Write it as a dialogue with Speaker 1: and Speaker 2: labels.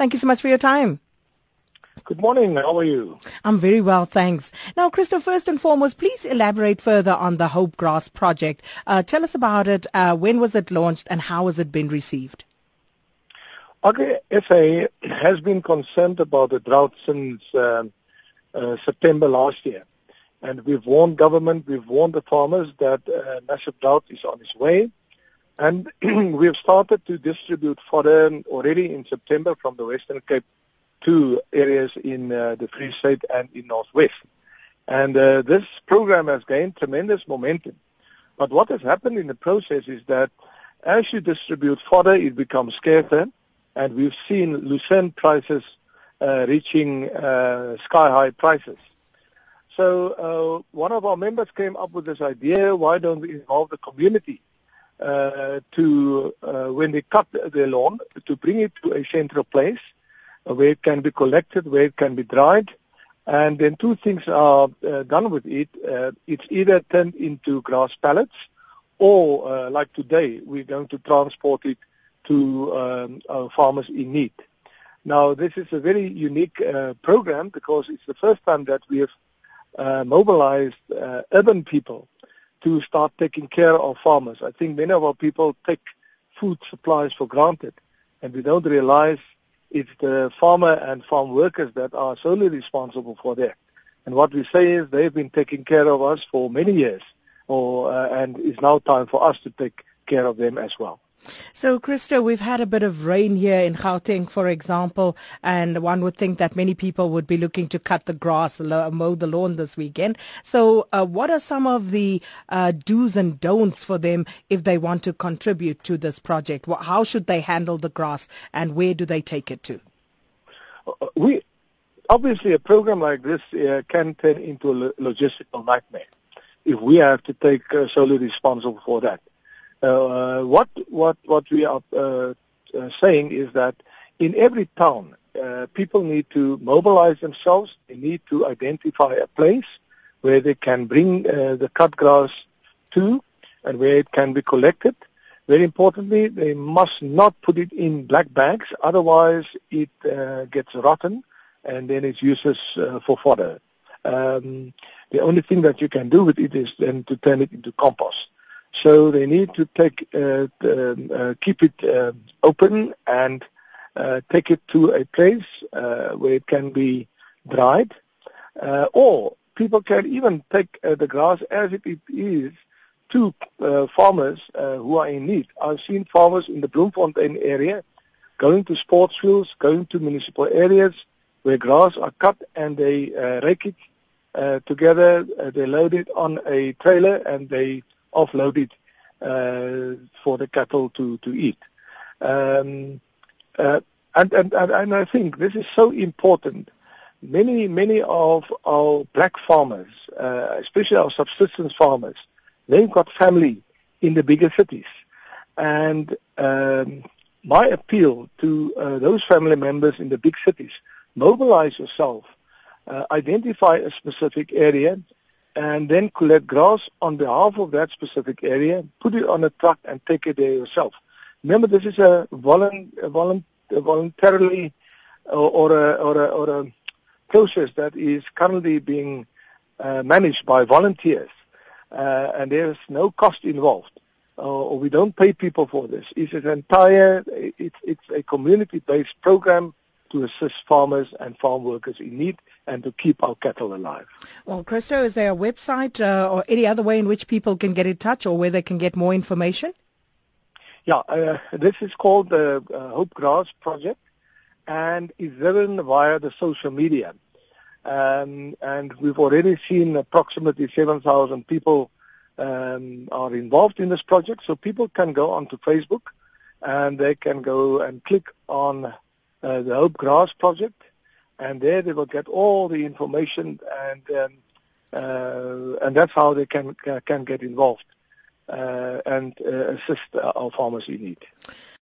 Speaker 1: Thank you so much for your time.
Speaker 2: Good morning. How are you?
Speaker 1: I'm very well, thanks. Now, Christo, first and foremost, please elaborate further on the Hope Grass project. Uh, tell us about it. Uh, when was it launched and how has it been received?
Speaker 2: AgriSA has been concerned about the drought since um, uh, September last year. And we've warned government, we've warned the farmers that uh, massive drought is on its way. And we have started to distribute fodder already in September from the Western Cape to areas in uh, the Free State and in Northwest. And uh, this program has gained tremendous momentum. But what has happened in the process is that as you distribute fodder, it becomes scarcer, and we've seen lucerne prices uh, reaching uh, sky-high prices. So uh, one of our members came up with this idea, why don't we involve the community uh, to, uh, when they cut their lawn, to bring it to a central place where it can be collected, where it can be dried, and then two things are uh, done with it. Uh, it's either turned into grass pallets, or uh, like today, we're going to transport it to um, our farmers in need. Now, this is a very unique uh, program because it's the first time that we have uh, mobilized uh, urban people to start taking care of farmers. I think many of our people take food supplies for granted, and we don't realize it's the farmer and farm workers that are solely responsible for that. And what we say is they've been taking care of us for many years, or, uh, and it's now time for us to take care of them as well.
Speaker 1: So, Christo, we've had a bit of rain here in Gauteng, for example, and one would think that many people would be looking to cut the grass, mow the lawn this weekend. So, uh, what are some of the uh, do's and don'ts for them if they want to contribute to this project? How should they handle the grass, and where do they take it to?
Speaker 2: Uh, we obviously a program like this uh, can turn into a logistical nightmare if we have to take uh, solely responsible for that. Uh, what what what we are uh, uh, saying is that in every town, uh, people need to mobilize themselves. They need to identify a place where they can bring uh, the cut grass to, and where it can be collected. Very importantly, they must not put it in black bags, otherwise it uh, gets rotten, and then it's useless for fodder. Um, the only thing that you can do with it is then to turn it into compost. So they need to take, uh, um, uh, keep it uh, open and uh, take it to a place uh, where it can be dried, uh, or people can even take the grass as it is to farmers who are in need. I've seen farmers in the Bloemfontein area going to sports fields, going to municipal areas where grass are cut and they rake it together. they load it on a trailer and they offload it uh, for the cattle to, to eat. Um, uh, and, and, and I think this is so important. Many, many of our black farmers, uh, especially our subsistence farmers, they've got family in the bigger cities. And um, my appeal to uh, those family members in the big cities, mobilize yourself, uh, identify a specific area, and then collect grass on behalf of that specific area, put it on a truck and take it there yourself. Remember, this is a, volunt, a, volunt, a voluntarily or, or, a, or, a, or a process that is currently being uh, managed by volunteers, uh, and there's no cost involved. Uh, we don't pay people for this. It's an entire, it's, it's a community-based program to assist farmers and farm workers in need and to keep our cattle alive.
Speaker 1: Well, Christo, is there a website uh, or any other way in which people can get in touch or where they can get more information?
Speaker 2: Yeah, uh, this is called the uh, Hope Grass Project and is driven via the social media. Um, and we've already seen approximately 7,000 people um, are involved in this project. So people can go onto Facebook and they can go and click on uh, the Hope Grass Project, and there they will get all the information, and um, uh, and that's how they can can get involved uh, and uh, assist our farmers in need.